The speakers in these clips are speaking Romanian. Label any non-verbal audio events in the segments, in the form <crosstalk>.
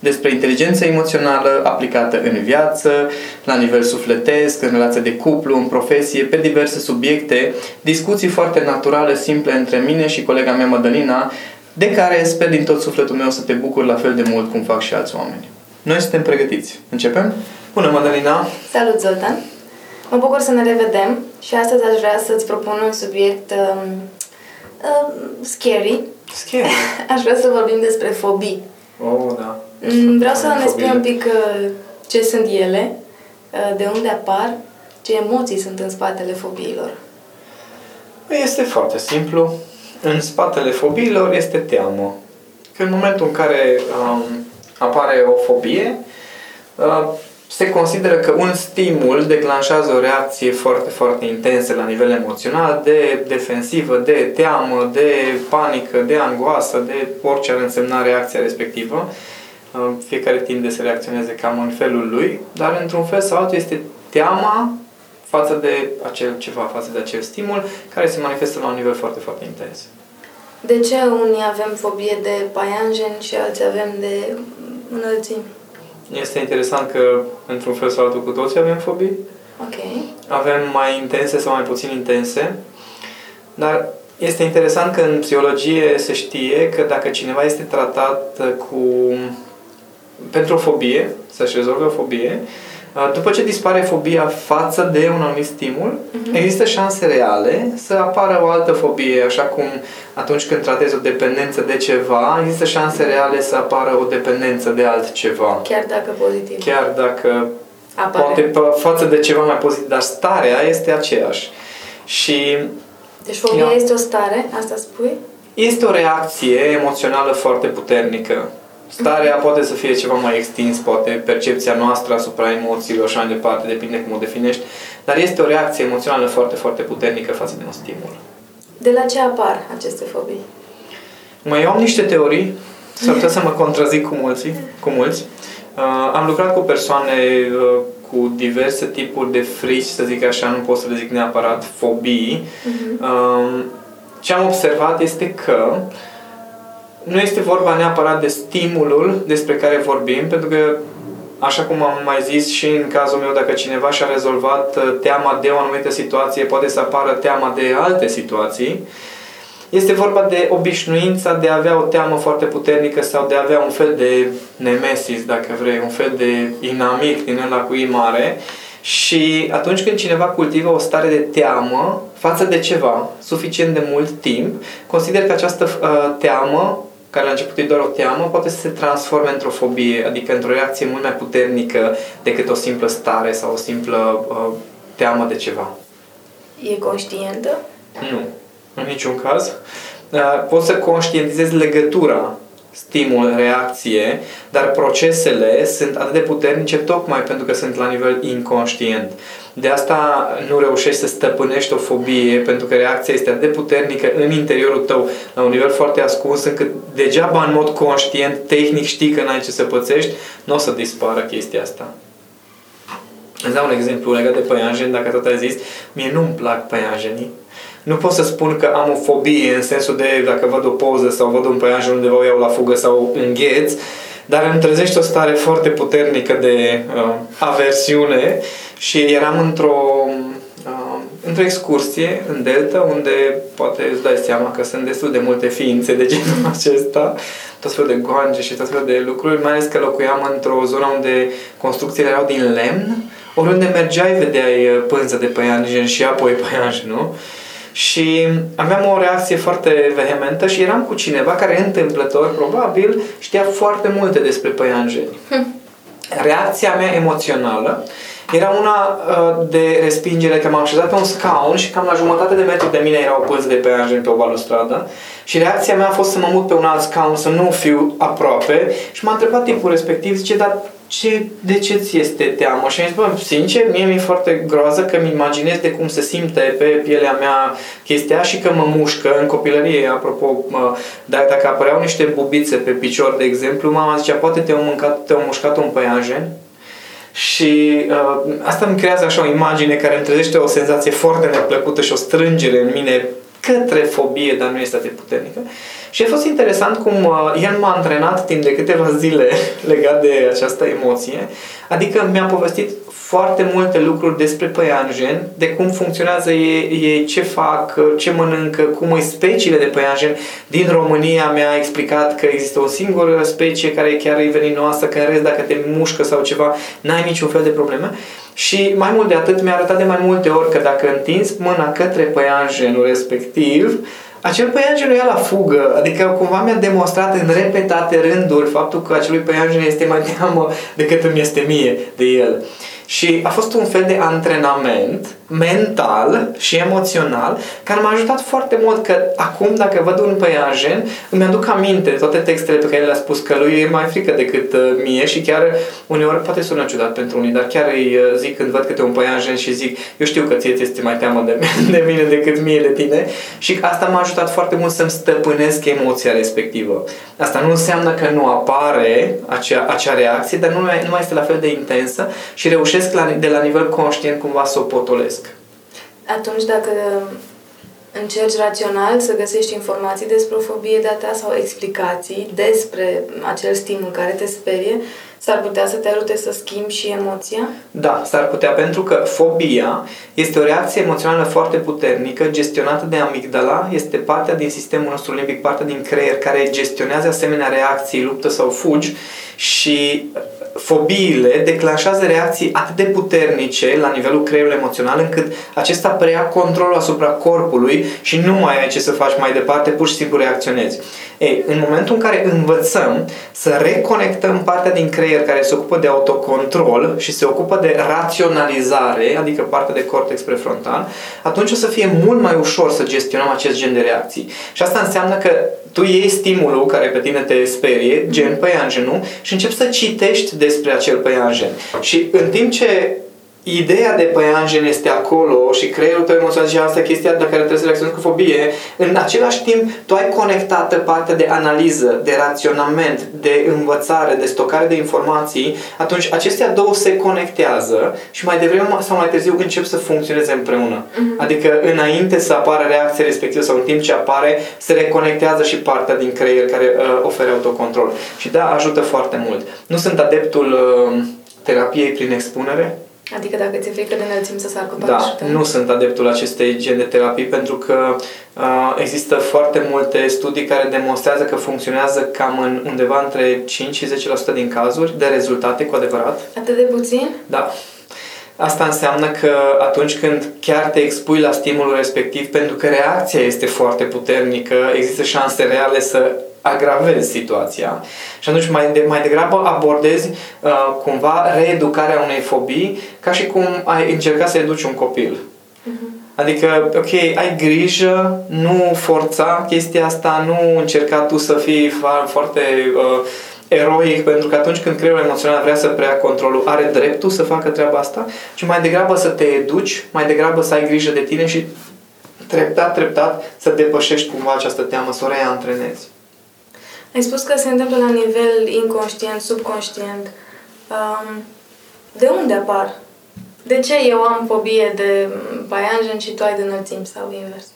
despre inteligența emoțională aplicată în viață, la nivel sufletesc, în relație de cuplu, în profesie, pe diverse subiecte, discuții foarte naturale, simple între mine și colega mea Madalina, de care sper din tot sufletul meu să te bucur la fel de mult cum fac și alți oameni. Noi suntem pregătiți. Începem? Bună, Madalina! Salut, Zoltan! Mă bucur să ne revedem și astăzi aș vrea să-ți propun un subiect um, um, scary. Scary? <laughs> aș vrea să vorbim despre fobii. Oh, da. Mm, vreau să ne spui un pic uh, ce sunt ele, uh, de unde apar, ce emoții sunt în spatele fobiilor. Este foarte simplu. În spatele fobiilor este teamă. Că în momentul în care um, apare o fobie, uh, se consideră că un stimul declanșează o reacție foarte, foarte intensă la nivel emoțional, de defensivă, de teamă, de panică, de angoasă, de orice ar însemna reacția respectivă. Uh, fiecare tinde să reacționeze cam în felul lui, dar într-un fel sau altul este teama față de acel ceva, față de acel stimul, care se manifestă la un nivel foarte, foarte intens. De ce unii avem fobie de paianjen și alții avem de înălțimi? Este interesant că, într-un fel sau altul, cu toții avem fobii. Ok. Avem mai intense sau mai puțin intense, dar este interesant că în psihologie se știe că dacă cineva este tratat cu pentru o fobie, să-și rezolve o fobie, după ce dispare fobia față de un anumit stimul, uh-huh. există șanse reale să apară o altă fobie, așa cum atunci când tratezi o dependență de ceva, există șanse reale să apară o dependență de altceva. Chiar dacă pozitiv. Chiar dacă Apare. poate față de ceva mai pozitiv, dar starea este aceeași. Și deci fobia ia, este o stare, asta spui? Este o reacție emoțională foarte puternică Starea poate să fie ceva mai extins, poate percepția noastră asupra emoțiilor și așa mai departe, depinde cum o definești, dar este o reacție emoțională foarte, foarte puternică față de un stimul. De la ce apar aceste fobii? Mai eu am niște teorii, s-ar putea să mă contrazic cu mulți. Cu mulți. Uh, am lucrat cu persoane uh, cu diverse tipuri de frici, să zic așa, nu pot să le zic neapărat fobii. Uh-huh. Uh, ce am observat este că uh, nu este vorba neapărat de stimulul despre care vorbim, pentru că, așa cum am mai zis și în cazul meu, dacă cineva și-a rezolvat uh, teama de o anumită situație, poate să apară teama de alte situații, este vorba de obișnuința de a avea o teamă foarte puternică sau de a avea un fel de nemesis, dacă vrei, un fel de inamic din ăla cu I mare. Și atunci când cineva cultivă o stare de teamă față de ceva suficient de mult timp, consider că această uh, teamă care la început e doar o teamă, poate să se transforme într-o fobie, adică într-o reacție mult mai puternică decât o simplă stare sau o simplă uh, teamă de ceva. E conștientă? Nu, în niciun caz. Uh, poți să conștientizezi legătura stimul, reacție, dar procesele sunt atât de puternice tocmai pentru că sunt la nivel inconștient. De asta nu reușești să stăpânești o fobie, pentru că reacția este atât de puternică în interiorul tău, la un nivel foarte ascuns, încât degeaba în mod conștient, tehnic știi că n-ai ce să pățești, nu o să dispară chestia asta. Îți dau un exemplu legat de păianjeni, dacă tot ai zis, mie nu-mi plac păianjenii, nu pot să spun că am o fobie în sensul de dacă văd o poză sau văd un păianjen undeva o iau la fugă sau îngheț, dar îmi trezește o stare foarte puternică de uh, aversiune și eram într-o uh, într-o excursie în Delta, unde poate îți dai seama că sunt destul de multe ființe de genul <laughs> acesta, tot felul de goange și tot felul de lucruri, mai ales că locuiam într-o zonă unde construcțiile erau din lemn, Oriunde mergeai, vedeai uh, pânză de păianjen și apoi <laughs> păianjen, nu? Și aveam o reacție foarte vehementă și eram cu cineva care întâmplător, probabil, știa foarte multe despre păianjeni. Hm. Reacția mea emoțională era una uh, de respingere, că m-am așezat pe un scaun și cam la jumătate de metru de mine era o pânză de păianjen pe o balustradă și reacția mea a fost să mă mut pe un alt scaun, să nu fiu aproape și m-a întrebat timpul respectiv, zice, dar ce, de ce ți este teamă? Și am zis, bă, sincer, mie mi-e foarte groază că mi imaginez de cum se simte pe pielea mea chestia și că mă mușcă în copilărie, apropo, mă, dar dacă apăreau niște bubițe pe picior, de exemplu, mama zicea, poate te-au, mâncat, te-au mușcat un păianjen și uh, asta îmi creează așa o imagine care îmi trezește o senzație foarte neplăcută și o strângere în mine către fobie, dar nu este atât de puternică. Și a fost interesant cum uh, el m-a antrenat timp de câteva <laughs> zile legat de această emoție. Adică mi-a povestit foarte multe lucruri despre păianjen, de cum funcționează ei, ei, ce fac, ce mănâncă, cum îi speciile de păianjen. Din România mi-a explicat că există o singură specie care chiar e veninoasă, că în rest dacă te mușcă sau ceva, n-ai niciun fel de probleme. Și mai mult de atât mi-a arătat de mai multe ori că dacă întinzi mâna către păianjenul respectiv, acel păianjen ia la fugă, adică cumva mi-a demonstrat în repetate rânduri faptul că acelui păianjen este mai teamă decât îmi este mie de el. Și a fost un fel de antrenament mental și emoțional care m-a ajutat foarte mult că acum dacă văd un păianjen îmi aduc aminte toate textele pe care le-a spus că lui e mai frică decât uh, mie și chiar uneori poate sună ciudat pentru unii, dar chiar îi uh, zic când văd câte un păianjen și zic eu știu că ție ți este mai teamă de, de mine decât mie de tine și asta m-a ajutat foarte mult să-mi stăpânesc emoția respectivă. Asta nu înseamnă că nu apare acea, acea reacție, dar nu mai, nu mai este la fel de intensă și reușesc la, de la nivel conștient cumva să o potolesc. Atunci dacă încerci rațional să găsești informații despre o fobie de-a ta sau explicații despre acel stimul care te sperie, s-ar putea să te ajute să schimbi și emoția? Da, s-ar putea, pentru că fobia este o reacție emoțională foarte puternică, gestionată de amigdala, este partea din sistemul nostru limbic, partea din creier care gestionează asemenea reacții, luptă sau fugi și fobiile declanșează reacții atât de puternice la nivelul creierului emoțional încât acesta preia controlul asupra corpului și nu mai ai ce să faci mai departe, pur și simplu reacționezi. Ei, în momentul în care învățăm să reconectăm partea din creier care se ocupă de autocontrol și se ocupă de raționalizare, adică partea de cortex prefrontal, atunci o să fie mult mai ușor să gestionăm acest gen de reacții. Și asta înseamnă că tu iei stimulul care pe tine te sperie, gen păianjenul, și începi să citești despre acel păianjen. Și în timp ce ideea de păianjen este acolo și creierul tău emoțional și asta chestia de care trebuie să reacționezi cu fobie, în același timp tu ai conectată partea de analiză, de raționament, de învățare, de stocare de informații, atunci acestea două se conectează și mai devreme sau mai târziu încep să funcționeze împreună. Uh-huh. Adică înainte să apară reacția respectivă sau în timp ce apare, se reconectează și partea din creier care uh, oferă autocontrol. Și da, ajută foarte mult. Nu sunt adeptul uh, terapiei prin expunere, Adică dacă ți-e frică de înălțimi să sar cu Da, nu sunt adeptul acestei gen de terapii pentru că uh, există foarte multe studii care demonstrează că funcționează cam în undeva între 5 și 10% din cazuri de rezultate cu adevărat. Atât de puțin? Da. Asta înseamnă că atunci când chiar te expui la stimulul respectiv, pentru că reacția este foarte puternică, există șanse reale să agravezi situația și atunci mai, de, mai degrabă abordezi uh, cumva reeducarea unei fobii ca și cum ai încerca să educi un copil. Uh-huh. Adică, ok, ai grijă, nu forța chestia asta, nu încerca tu să fii foarte uh, eroic, pentru că atunci când creierul emoțional vrea să preia controlul, are dreptul să facă treaba asta, ci mai degrabă să te educi, mai degrabă să ai grijă de tine și treptat, treptat să depășești cumva această teamă, să o reantrenezi. Ai spus că se întâmplă la nivel inconștient, subconștient. Um, de unde apar? De ce eu am fobie de paianjen și tu ai de înălțimi sau invers?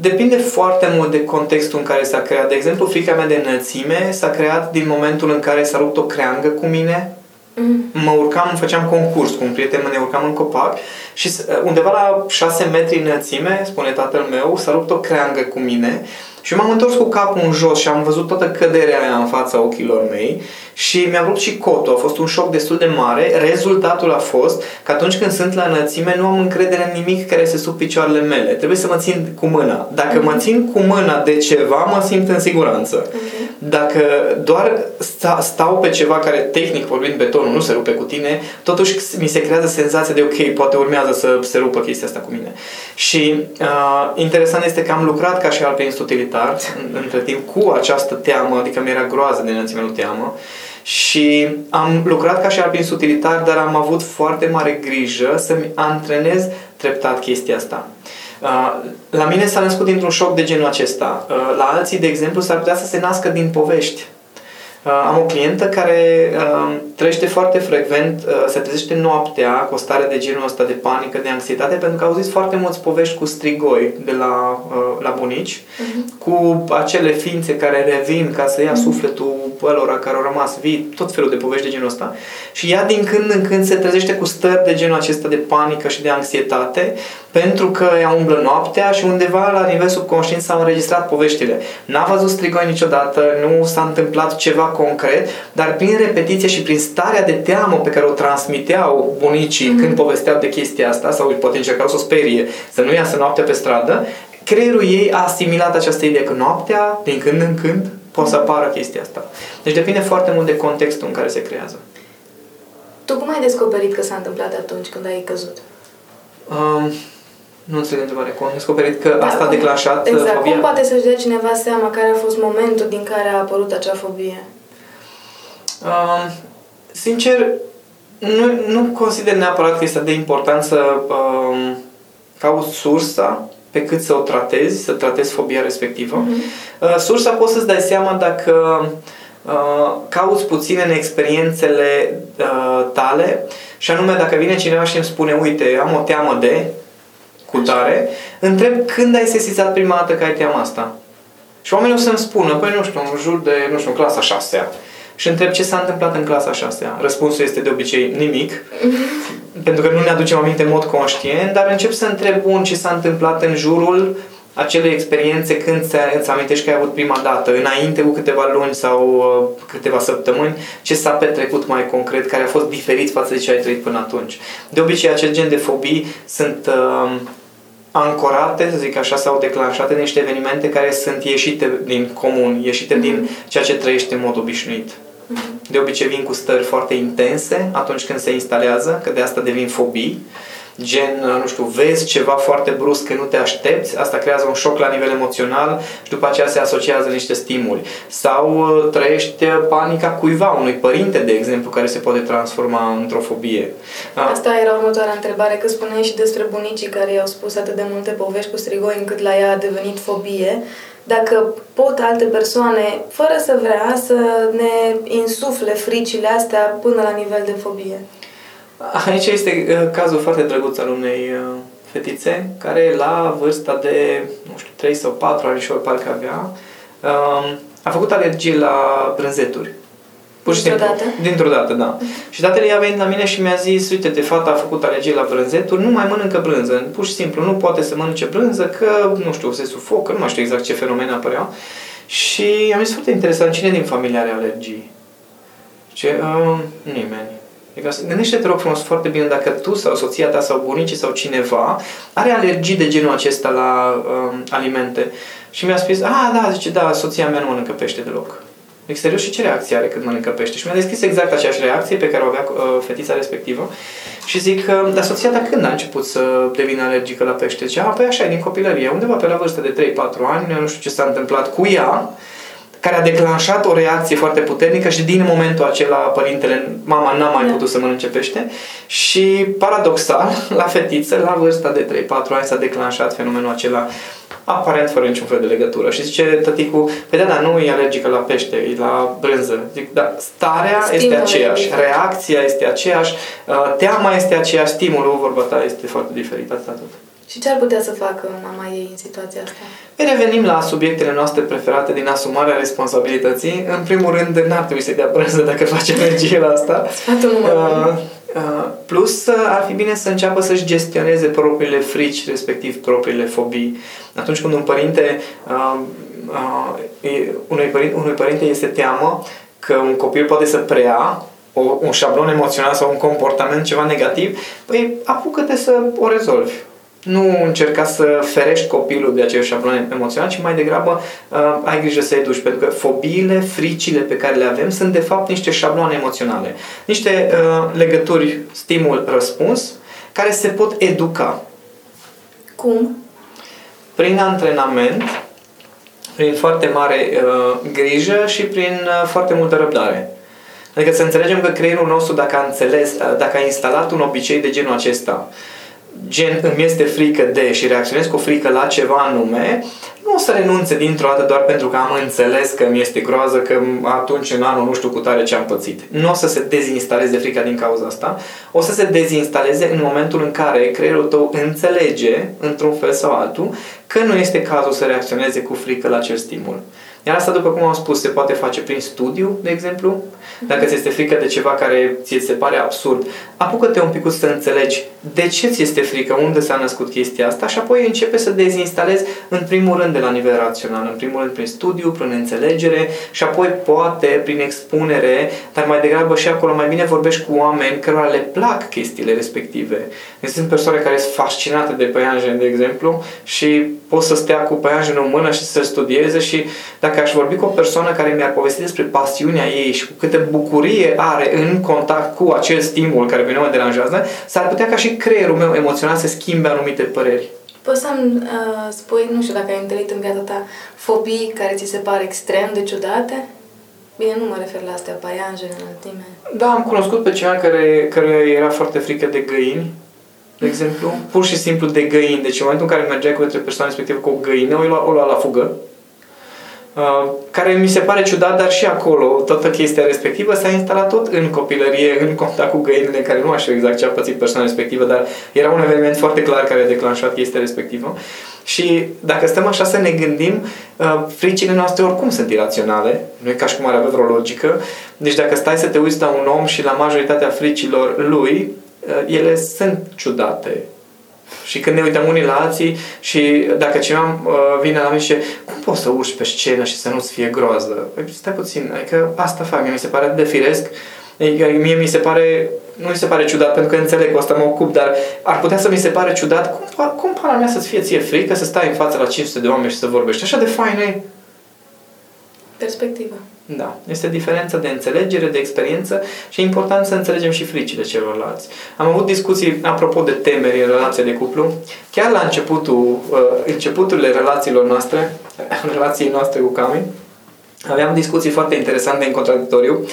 Depinde foarte mult de contextul în care s-a creat. De exemplu, frica mea de înălțime s-a creat din momentul în care s-a rupt o creangă cu mine. Mm. Mă urcam, făceam concurs cu un prieten, mă ne urcam în copac și undeva la 6 metri înălțime, spune tatăl meu, s-a rupt o creangă cu mine Și m-am întors cu capul în jos și am văzut toată căderea aia în fața ochilor mei și mi-a rupt și cotul. A fost un șoc destul de mare. Rezultatul a fost că atunci când sunt la înălțime nu am încredere în nimic care este sub picioarele mele. Trebuie să mă țin cu mâna. Dacă mă țin cu mâna de ceva, mă simt în siguranță. Okay. Dacă doar stau pe ceva care, tehnic vorbind, betonul nu se rupe cu tine, totuși mi se creează senzația de ok, poate urmează să se rupă chestia asta cu mine. Și uh, interesant este că am lucrat ca și alpinist utilitar între timp cu această teamă, adică mi-era groază de înălțimelul teamă. Și am lucrat ca și alpinist utilitar, dar am avut foarte mare grijă să-mi antrenez treptat chestia asta. Uh, la mine s-a născut dintr-un șoc de genul acesta. Uh, la alții, de exemplu, s-ar putea să se nască din povești. Uh, am o clientă care uh, trăiește foarte frecvent, uh, se trezește noaptea cu o stare de genul ăsta de panică, de anxietate, pentru că au zis foarte mulți povești cu strigoi de la, la bunici, uh-huh. cu acele ființe care revin ca să ia uh-huh. sufletul ălora care au rămas vii, tot felul de povești de genul ăsta. Și ea din când în când se trezește cu stări de genul acesta de panică și de anxietate, pentru că ea umblă noaptea și undeva la nivel subconștient s-au înregistrat poveștile. N-a văzut strigoi niciodată, nu s-a întâmplat ceva concret, dar prin repetiție și prin starea de teamă pe care o transmiteau bunicii mm-hmm. când povesteau de chestia asta sau poate încercau să o sperie, să nu iasă noaptea pe stradă, creierul ei a asimilat această idee că noaptea, din când în când, poate să apară chestia asta. Deci depinde foarte mult de contextul în care se creează. Tu cum ai descoperit că s-a întâmplat atunci când ai căzut? Um, nu înțeleg întrebarea. Cum am descoperit că da, asta a declanșat uh, exact. fobia? Cum poate să-și dea cineva seama care a fost momentul din care a apărut acea fobie? Um, sincer, nu, nu consider neapărat că este de important să um, cauți sursa pe cât să o tratezi, să tratezi fobia respectivă. Uh-huh. Uh, sursa poți să-ți dai seama dacă uh, cauți puțin în experiențele uh, tale și anume dacă vine cineva și îmi spune uite, am o teamă de cu tare, întreb când ai sesizat prima dată că ai teama asta. Și oamenii o să-mi spună, păi nu știu, în jur de, nu știu, clasa 6 și întreb ce s-a întâmplat în clasa 6 Răspunsul este de obicei nimic, <laughs> pentru că nu ne aducem aminte în mod conștient, dar încep să întreb un ce s-a întâmplat în jurul acelei experiențe când îți amintești că ai avut prima dată, înainte cu câteva luni sau uh, câteva săptămâni, ce s-a petrecut mai concret, care a fost diferit față de ce ai trăit până atunci. De obicei, acest gen de fobii sunt uh, ancorate, să zic așa, sau declanșate de niște evenimente care sunt ieșite din comun, ieșite mm-hmm. din mhm. ceea ce trăiești în mod obișnuit. De obicei vin cu stări foarte intense atunci când se instalează, că de asta devin fobii. Gen, nu știu, vezi ceva foarte brusc că nu te aștepți, asta creează un șoc la nivel emoțional și după aceea se asociază niște stimuli. Sau uh, trăiești panica cuiva, unui părinte, de exemplu, care se poate transforma într-o fobie. Asta era următoarea întrebare, că spuneai și despre bunicii care i-au spus atât de multe povești cu strigoi încât la ea a devenit fobie dacă pot alte persoane, fără să vrea, să ne insufle fricile astea până la nivel de fobie. Aici este uh, cazul foarte drăguț al unei uh, fetițe care la vârsta de, nu știu, 3 sau 4 ani și ori parcă avea, um, a făcut alergie la brânzeturi. Pur și simplu. Dată? Dintr-o dată, da. <laughs> Și tatăl i-a venit la mine și mi-a zis, uite, de fata a făcut alergie la brânzeturi, nu mai mănâncă brânză. Pur și simplu, nu poate să mănânce brânză că, nu știu, se sufocă, nu mai știu exact ce fenomene apăreau. Și am zis foarte interesant, cine din familie are alergii? Ce? Uh, nimeni. Adică gândește-te, rog frumos, foarte bine dacă tu sau soția ta sau bunicii sau cineva are alergii de genul acesta la uh, alimente. Și mi-a spus, a, da, zice, da, soția mea nu mănâncă pește deloc exterior și ce reacție are când mănâncă pește. Și mi-a descris exact aceeași reacție pe care o avea uh, fetița respectivă și zic, uh, dar soția ta când a început să devină alergică la pește? Zicea, a, păi așa, din copilărie, undeva pe la vârstă de 3-4 ani, nu știu ce s-a întâmplat cu ea, care a declanșat o reacție foarte puternică și din momentul acela părintele, mama n-a mai da. putut să mănânce pește și paradoxal, la fetiță, la vârsta de 3-4 ani s-a declanșat fenomenul acela aparent fără niciun fel de legătură. Și zice tăticul, păi da, dar nu e alergică la pește, e la brânză. Zic, da, starea stimul este aceeași, reacția este aceeași, uh, teama este aceeași, stimulul, vorba ta, este foarte diferit, atât, atât. Și ce ar putea să facă mama ei în situația asta? Păi revenim la subiectele noastre preferate din asumarea responsabilității. În primul rând, n-ar trebui să-i dea brânză dacă face energie la asta. Sfatul numărul uh, Uh, plus ar fi bine să înceapă să-și gestioneze propriile frici, respectiv propriile fobii. Atunci când un părinte, uh, uh, unui, părinte unui părinte este teamă că un copil poate să preia o, un șablon emoțional sau un comportament ceva negativ, păi apucă-te să o rezolvi. Nu încerca să ferești copilul de acel șablon emoțional, ci mai degrabă uh, ai grijă să educi, pentru că fobiile, fricile pe care le avem sunt de fapt niște șabloane emoționale. Niște uh, legături stimul-răspuns care se pot educa. Cum? Prin antrenament, prin foarte mare uh, grijă și prin uh, foarte multă răbdare. Adică să înțelegem că creierul nostru, dacă a înțeles, dacă a instalat un obicei de genul acesta, gen îmi este frică de și reacționez cu frică la ceva anume, nu o să renunțe dintr-o dată doar pentru că am înțeles că mi este groază, că atunci în anul nu știu cu tare ce am pățit. Nu o să se dezinstaleze frica din cauza asta, o să se dezinstaleze în momentul în care creierul tău înțelege, într-un fel sau altul, că nu este cazul să reacționeze cu frică la acel stimul. Iar asta, după cum am spus, se poate face prin studiu, de exemplu. Dacă ți este frică de ceva care ți se pare absurd, apucă-te un pic să înțelegi de ce ți este frică, unde s-a născut chestia asta și apoi începe să dezinstalezi în primul rând de la nivel rațional, în primul rând prin studiu, prin înțelegere și apoi poate prin expunere, dar mai degrabă și acolo mai bine vorbești cu oameni cărora le plac chestiile respective. Deci sunt persoane care sunt fascinate de păianjen, de exemplu, și pot să stea cu păianjenul în mână și să studieze și dacă aș vorbi cu o persoană care mi-ar povesti despre pasiunea ei și cu câte bucurie are în contact cu acel stimul care pe mine mă deranjează, s-ar putea ca și creierul meu emoțional să schimbe anumite păreri. Poți să-mi uh, spui, nu știu dacă ai întâlnit în viața ta, fobii care ți se pare extrem de ciudate? Bine, nu mă refer la astea, paianjene, înălțime. Da, am cunoscut pe cineva care, care era foarte frică de găini, de exemplu, pur și simplu de găini. Deci în momentul în care mergeai cu o persoană respectivă cu o găină, o lua, o lua la fugă Uh, care mi se pare ciudat, dar și acolo, toată chestia respectivă s-a instalat tot în copilărie, în contact cu găinile, care nu știu exact ce a pățit persoana respectivă, dar era un eveniment foarte clar care a declanșat chestia respectivă. Și dacă stăm așa să ne gândim, uh, fricile noastre oricum sunt iraționale, nu e ca și cum ar avea vreo logică. Deci dacă stai să te uiți la un om și la majoritatea fricilor lui, uh, ele sunt ciudate, și când ne uităm unii la alții și dacă cineva uh, vine la mine și cum poți să urci pe scenă și să nu-ți fie groază? Păi stai puțin, adică asta fac, mie mi se pare de firesc, adică mie mi se pare, nu mi se pare ciudat pentru că înțeleg că asta mă ocup, dar ar putea să mi se pare ciudat cum, cum pana mea să-ți fie ție frică să stai în fața la 500 de oameni și să vorbești. Așa de fain e. Perspectivă. Da. Este diferență de înțelegere, de experiență și e important să înțelegem și fricile celorlalți. Am avut discuții apropo de temeri în relația de cuplu. Chiar la începutul, uh, începuturile relațiilor noastre, <laughs> relației noastre cu Cami, aveam discuții foarte interesante în contradictoriu.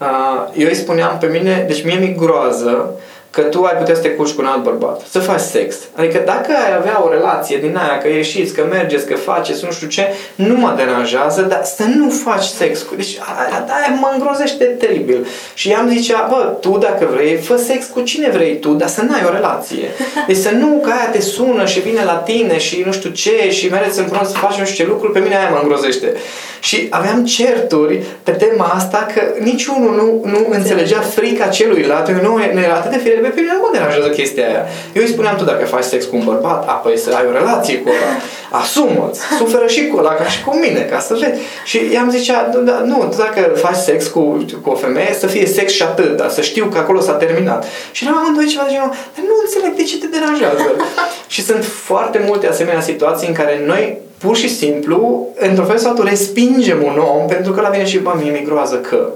Uh, eu îi spuneam pe mine, deci mie mi groază că tu ai putea să te culci cu un alt bărbat, să faci sex. Adică dacă ai avea o relație din aia, că ieșiți, că mergeți, că faceți, nu știu ce, nu mă deranjează, dar să nu faci sex. Deci aia, aia mă îngrozește teribil. Și i-am zicea, bă, tu dacă vrei, fă sex cu cine vrei tu, dar să n-ai o relație. Deci să nu că aia te sună și vine la tine și nu știu ce și mergeți împreună să faci nu știu ce lucruri, pe mine aia mă îngrozește. Și aveam certuri pe tema asta că niciunul nu, nu înțelegea frica celuilalt, nu era atât de fire pe mine nu mă deranjează chestia aia. Eu îi spuneam tu dacă faci sex cu un bărbat, apoi să ai o relație cu ăla. Asumă-ți, suferă și cu ăla ca și cu mine, ca să vezi. Și i-am zicea, da, nu, tu dacă faci sex cu, cu o femeie, să fie sex și atât, dar să știu că acolo s-a terminat. Și eram amândoi ceva de genul, dar nu înțeleg de ce te deranjează. <laughs> și sunt foarte multe asemenea situații în care noi pur și simplu, într-un fel sau altul, respingem un om pentru că la vine și, bă, mie mi groază că.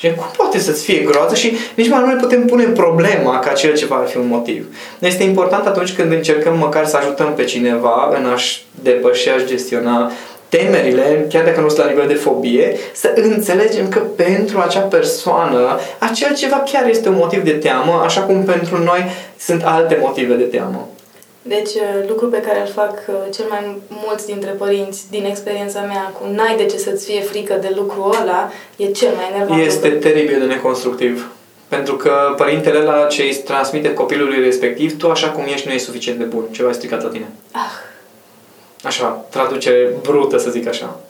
Și cum poate să-ți fie groază și nici mai nu ne putem pune problema că acel ceva ar fi un motiv. Este important atunci când încercăm măcar să ajutăm pe cineva în a-și depăși, a-și gestiona temerile, chiar dacă nu sunt la nivel de fobie, să înțelegem că pentru acea persoană acel ceva chiar este un motiv de teamă, așa cum pentru noi sunt alte motive de teamă. Deci, uh, lucru pe care îl fac uh, cel mai mulți dintre părinți, din experiența mea, cu n-ai de ce să-ți fie frică de lucrul ăla, e cel mai enervant. Este lucru. teribil de neconstructiv. Pentru că părintele la ce îi transmite copilului respectiv, tu așa cum ești nu ești suficient de bun. Ceva ai stricat la tine. Ah. Așa, traducere brută să zic așa.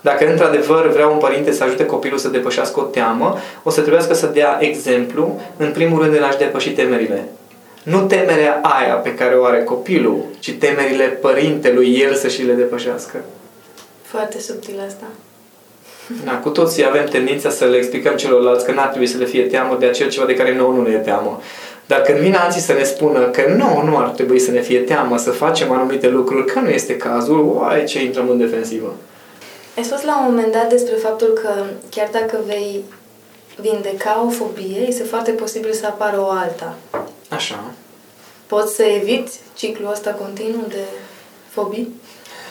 Dacă într-adevăr vrea un părinte să ajute copilul să depășească o teamă, o să trebuiască să dea exemplu, în primul rând, în a-și depăși temerile. Nu temerea aia pe care o are copilul, ci temerile părintelui, el să și le depășească. Foarte subtil asta. Da, cu toții avem tendința să le explicăm celorlalți că n-ar trebui să le fie teamă de acel ceva de care nouă nu ne e teamă. Dar când vin alții să ne spună că nu, nu ar trebui să ne fie teamă să facem anumite lucruri, că nu este cazul, oai, ce intrăm în defensivă. Ai spus la un moment dat despre faptul că chiar dacă vei vindeca o fobie, este foarte posibil să apară o alta. Așa. Poți să eviți ciclul ăsta continuu de fobii?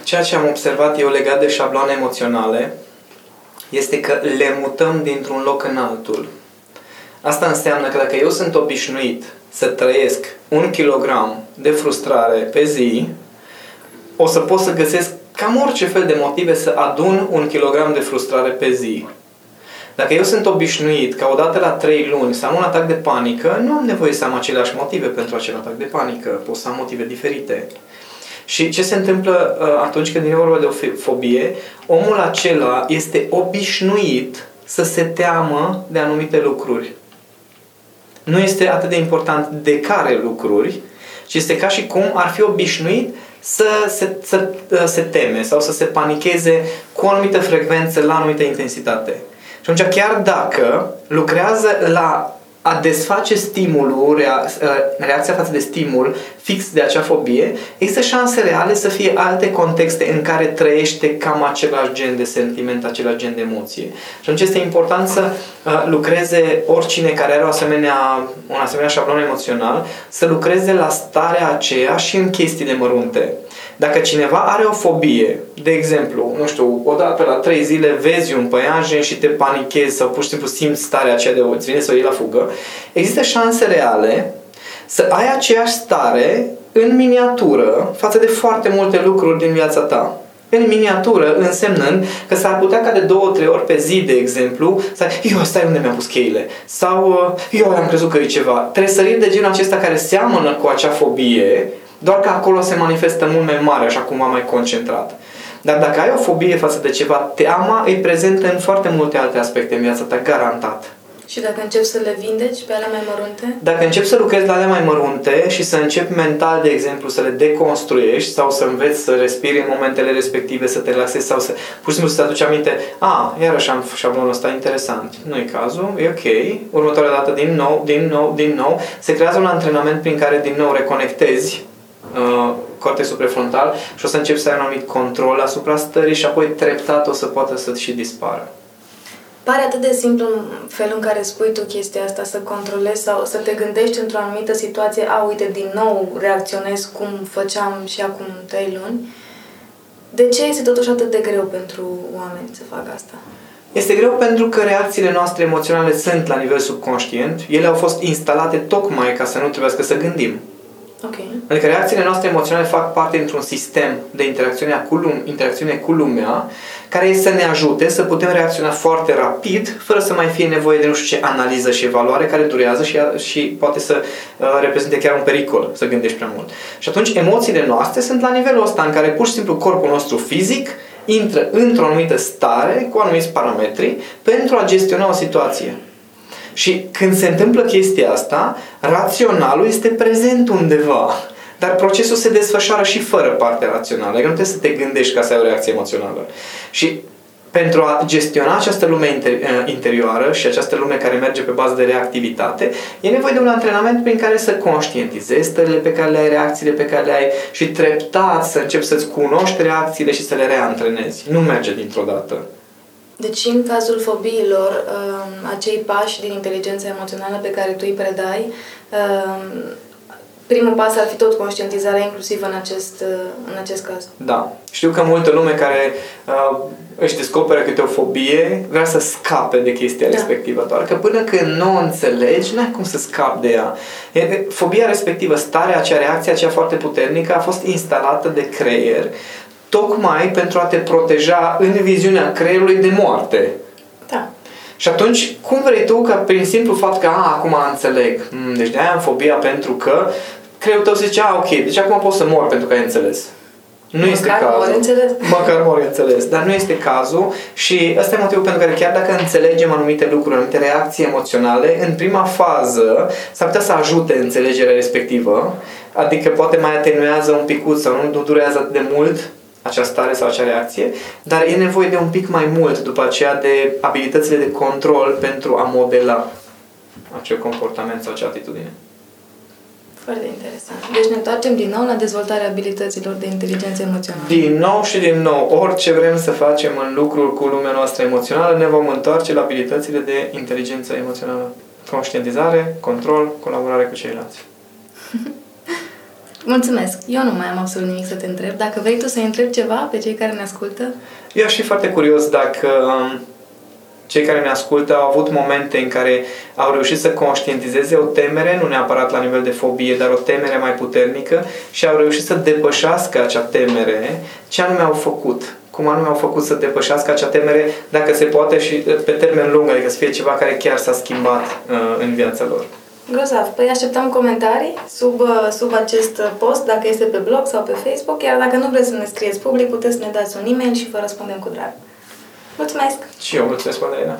Ceea ce am observat eu legat de șabloane emoționale este că le mutăm dintr-un loc în altul. Asta înseamnă că dacă eu sunt obișnuit să trăiesc un kilogram de frustrare pe zi, o să pot să găsesc cam orice fel de motive să adun un kilogram de frustrare pe zi. Dacă eu sunt obișnuit ca odată la trei luni să am un atac de panică, nu am nevoie să am aceleași motive pentru acel atac de panică. Pot să am motive diferite. Și ce se întâmplă uh, atunci când vine vorba de o fobie? Omul acela este obișnuit să se teamă de anumite lucruri. Nu este atât de important de care lucruri, ci este ca și cum ar fi obișnuit să se, să uh, se teme sau să se panicheze cu o anumită frecvență la anumită intensitate. Și atunci, chiar dacă lucrează la a desface stimulul, ă, reacția față de stimul fix de acea fobie, există șanse reale să fie alte contexte în care trăiește cam același gen de sentiment, același gen de emoție. Și atunci este important să ă, lucreze oricine care are o asemenea, un asemenea șablon emoțional, să lucreze la starea aceea și în chestiile mărunte. Dacă cineva are o fobie, de exemplu, nu știu, odată la trei zile vezi un păianjen și te panichezi sau pur și simplu simți starea aceea de îți vine să o iei la fugă, există șanse reale să ai aceeași stare în miniatură față de foarte multe lucruri din viața ta. În miniatură, însemnând că s-ar putea ca de două, trei ori pe zi, de exemplu, să eu, stai unde mi-am pus cheile. Sau uh, eu am crezut că e ceva. Tresăriri de genul acesta care seamănă cu acea fobie, doar că acolo se manifestă mult mai mare, așa cum am mai concentrat. Dar dacă ai o fobie față de ceva, teama e prezentă în foarte multe alte aspecte în viața ta, garantat. Și dacă începi să le vindeci pe alea mai mărunte? Dacă începi să lucrezi la alea mai mărunte și să începi mental, de exemplu, să le deconstruiești sau să înveți să respiri în momentele respective, să te relaxezi sau să pur și simplu să te aduci aminte, a, iarăși am șablonul ăsta interesant, nu e cazul, e ok, următoarea dată din nou, din nou, din nou, se creează un antrenament prin care din nou reconectezi uh, cortexul prefrontal și o să începi să ai un anumit control asupra stării și apoi treptat o să poată să și dispară. Pare atât de simplu felul în care spui tu chestia asta, să controlezi sau să te gândești într-o anumită situație, a, uite, din nou reacționez cum făceam și acum trei luni. De ce este totuși atât de greu pentru oameni să facă asta? Este greu pentru că reacțiile noastre emoționale sunt la nivel subconștient. Ele au fost instalate tocmai ca să nu trebuiască să gândim. Okay. Adică reacțiile noastre emoționale fac parte dintr-un sistem de interacțiune cu, lume, interacțiune cu lumea care este să ne ajute să putem reacționa foarte rapid fără să mai fie nevoie de nu știu ce analiză și evaluare care durează și, și poate să uh, reprezinte chiar un pericol să gândești prea mult. Și atunci emoțiile noastre sunt la nivelul ăsta în care pur și simplu corpul nostru fizic intră într-o anumită stare cu anumiți parametri pentru a gestiona o situație. Și când se întâmplă chestia asta, raționalul este prezent undeva. Dar procesul se desfășoară și fără partea rațională. Adică nu trebuie să te gândești ca să ai o reacție emoțională. Și pentru a gestiona această lume eh, interioară și această lume care merge pe bază de reactivitate, e nevoie de un antrenament prin care să conștientizezi stările pe care le ai, reacțiile pe care le ai și treptat să începi să-ți cunoști reacțiile și să le reantrenezi. Nu merge dintr-o dată. Deci, în cazul fobiilor, um, acei pași din inteligența emoțională pe care tu îi predai, um, primul pas ar fi tot conștientizarea, inclusiv în acest, uh, în acest caz. Da. Știu că multă lume care uh, își descoperă câte o fobie vrea să scape de chestia da. respectivă. Doar că până când nu o înțelegi, n-ai cum să scapi de ea. E, fobia respectivă, starea acea, reacția aceea foarte puternică a fost instalată de creier tocmai pentru a te proteja în viziunea creierului de moarte. Da. Și atunci, cum vrei tu că prin simplu fapt că, a, acum înțeleg, mm, deci de-aia am fobia pentru că creierul tău zice, a, ok, deci acum pot să mor pentru că ai înțeles. Nu Măcar este cazul. Mori înțeles. Măcar mori înțeles. Dar nu este cazul și ăsta e motivul pentru care chiar dacă înțelegem anumite lucruri, anumite reacții emoționale, în prima fază s-ar putea să ajute înțelegerea respectivă, adică poate mai atenuează un picuț sau nu durează atât de mult acea stare sau acea reacție, dar e nevoie de un pic mai mult după aceea de abilitățile de control pentru a modela acel comportament sau acea atitudine. Foarte interesant. Deci ne întoarcem din nou la dezvoltarea abilităților de inteligență emoțională. Din nou și din nou, orice vrem să facem în lucruri cu lumea noastră emoțională, ne vom întoarce la abilitățile de inteligență emoțională. Conștientizare, control, colaborare cu ceilalți. <laughs> Mulțumesc! Eu nu mai am absolut nimic să te întreb. Dacă vrei tu să întrebi ceva pe cei care ne ascultă? Eu aș fi foarte curios dacă um, cei care ne ascultă au avut momente în care au reușit să conștientizeze o temere, nu neapărat la nivel de fobie, dar o temere mai puternică și au reușit să depășească acea temere, ce anume au făcut? Cum anume au făcut să depășească acea temere, dacă se poate și pe termen lung, adică să fie ceva care chiar s-a schimbat uh, în viața lor. Grozav. Păi așteptăm comentarii sub, uh, sub acest post, dacă este pe blog sau pe Facebook, iar dacă nu vreți să ne scrieți public, puteți să ne dați un e-mail și vă răspundem cu drag. Mulțumesc! Și eu mulțumesc, Madalena!